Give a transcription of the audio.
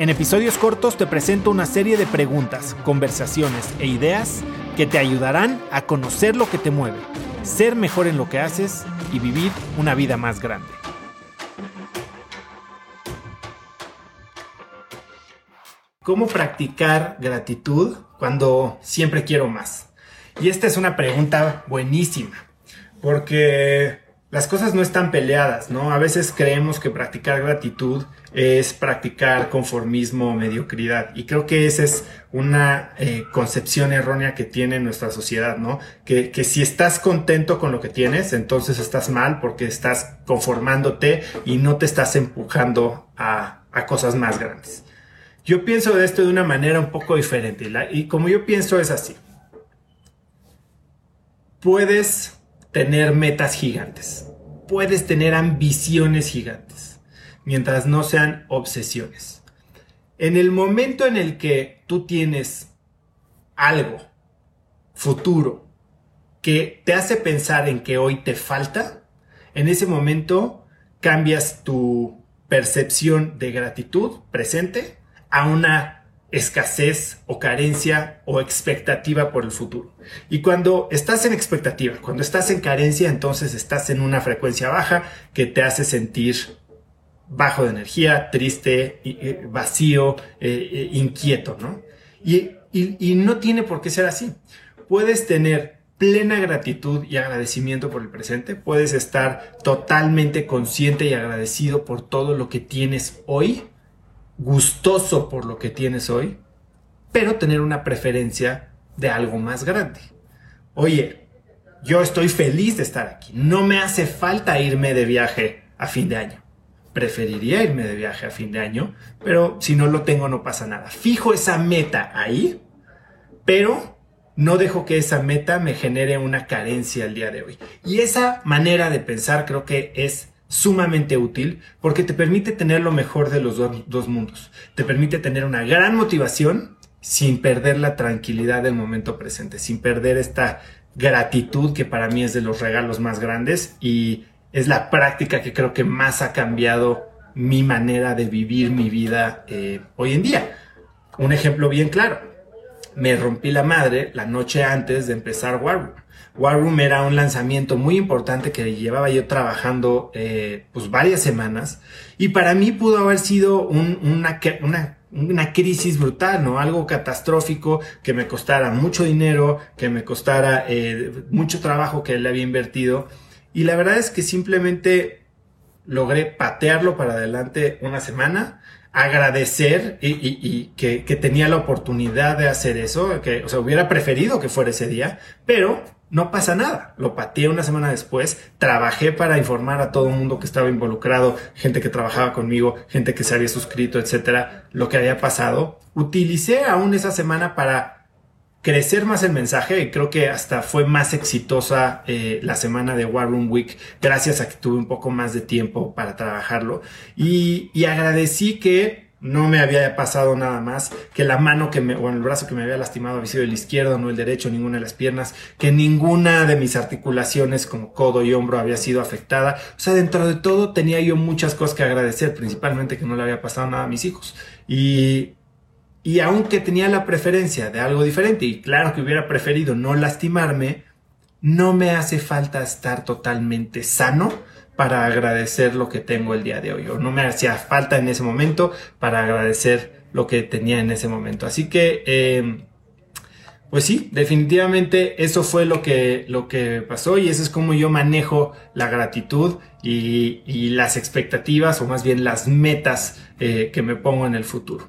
En episodios cortos te presento una serie de preguntas, conversaciones e ideas que te ayudarán a conocer lo que te mueve, ser mejor en lo que haces y vivir una vida más grande. ¿Cómo practicar gratitud cuando siempre quiero más? Y esta es una pregunta buenísima, porque las cosas no están peleadas, ¿no? A veces creemos que practicar gratitud es practicar conformismo o mediocridad. Y creo que esa es una eh, concepción errónea que tiene nuestra sociedad, ¿no? Que, que si estás contento con lo que tienes, entonces estás mal porque estás conformándote y no te estás empujando a, a cosas más grandes. Yo pienso de esto de una manera un poco diferente. Y como yo pienso es así. Puedes tener metas gigantes. Puedes tener ambiciones gigantes, mientras no sean obsesiones. En el momento en el que tú tienes algo futuro que te hace pensar en que hoy te falta, en ese momento cambias tu percepción de gratitud presente a una escasez o carencia o expectativa por el futuro. Y cuando estás en expectativa, cuando estás en carencia, entonces estás en una frecuencia baja que te hace sentir bajo de energía, triste, eh, vacío, eh, eh, inquieto, ¿no? Y, y no tiene por qué ser así. Puedes tener plena gratitud y agradecimiento por el presente, puedes estar totalmente consciente y agradecido por todo lo que tienes hoy gustoso por lo que tienes hoy, pero tener una preferencia de algo más grande. Oye, yo estoy feliz de estar aquí. No me hace falta irme de viaje a fin de año. Preferiría irme de viaje a fin de año, pero si no lo tengo no pasa nada. Fijo esa meta ahí, pero no dejo que esa meta me genere una carencia el día de hoy. Y esa manera de pensar creo que es sumamente útil porque te permite tener lo mejor de los dos mundos. Te permite tener una gran motivación sin perder la tranquilidad del momento presente, sin perder esta gratitud que para mí es de los regalos más grandes y es la práctica que creo que más ha cambiado mi manera de vivir mi vida eh, hoy en día. Un ejemplo bien claro. Me rompí la madre la noche antes de empezar War War Room era un lanzamiento muy importante que llevaba yo trabajando eh, pues varias semanas y para mí pudo haber sido una, crisis brutal, ¿no? Algo catastrófico que me costara mucho dinero, que me costara eh, mucho trabajo que él había invertido y la verdad es que simplemente logré patearlo para adelante una semana agradecer y, que, que, tenía la oportunidad de hacer eso, que, o sea, hubiera preferido que fuera ese día, pero no pasa nada. Lo pateé una semana después, trabajé para informar a todo el mundo que estaba involucrado, gente que trabajaba conmigo, gente que se había suscrito, etcétera, lo que había pasado. Utilicé aún esa semana para crecer más el mensaje creo que hasta fue más exitosa eh, la semana de War Room Week gracias a que tuve un poco más de tiempo para trabajarlo y, y agradecí que no me había pasado nada más, que la mano que me, o el brazo que me había lastimado había sido el izquierdo, no el derecho, ninguna de las piernas, que ninguna de mis articulaciones como codo y hombro había sido afectada. O sea, dentro de todo tenía yo muchas cosas que agradecer, principalmente que no le había pasado nada a mis hijos. Y, y aunque tenía la preferencia de algo diferente, y claro que hubiera preferido no lastimarme, no me hace falta estar totalmente sano para agradecer lo que tengo el día de hoy, o no me hacía falta en ese momento para agradecer lo que tenía en ese momento. Así que, em, pues sí, definitivamente eso fue lo que, lo que pasó y eso es como yo manejo la gratitud y, las expectativas, o más bien las metas eh, que me pongo en el futuro.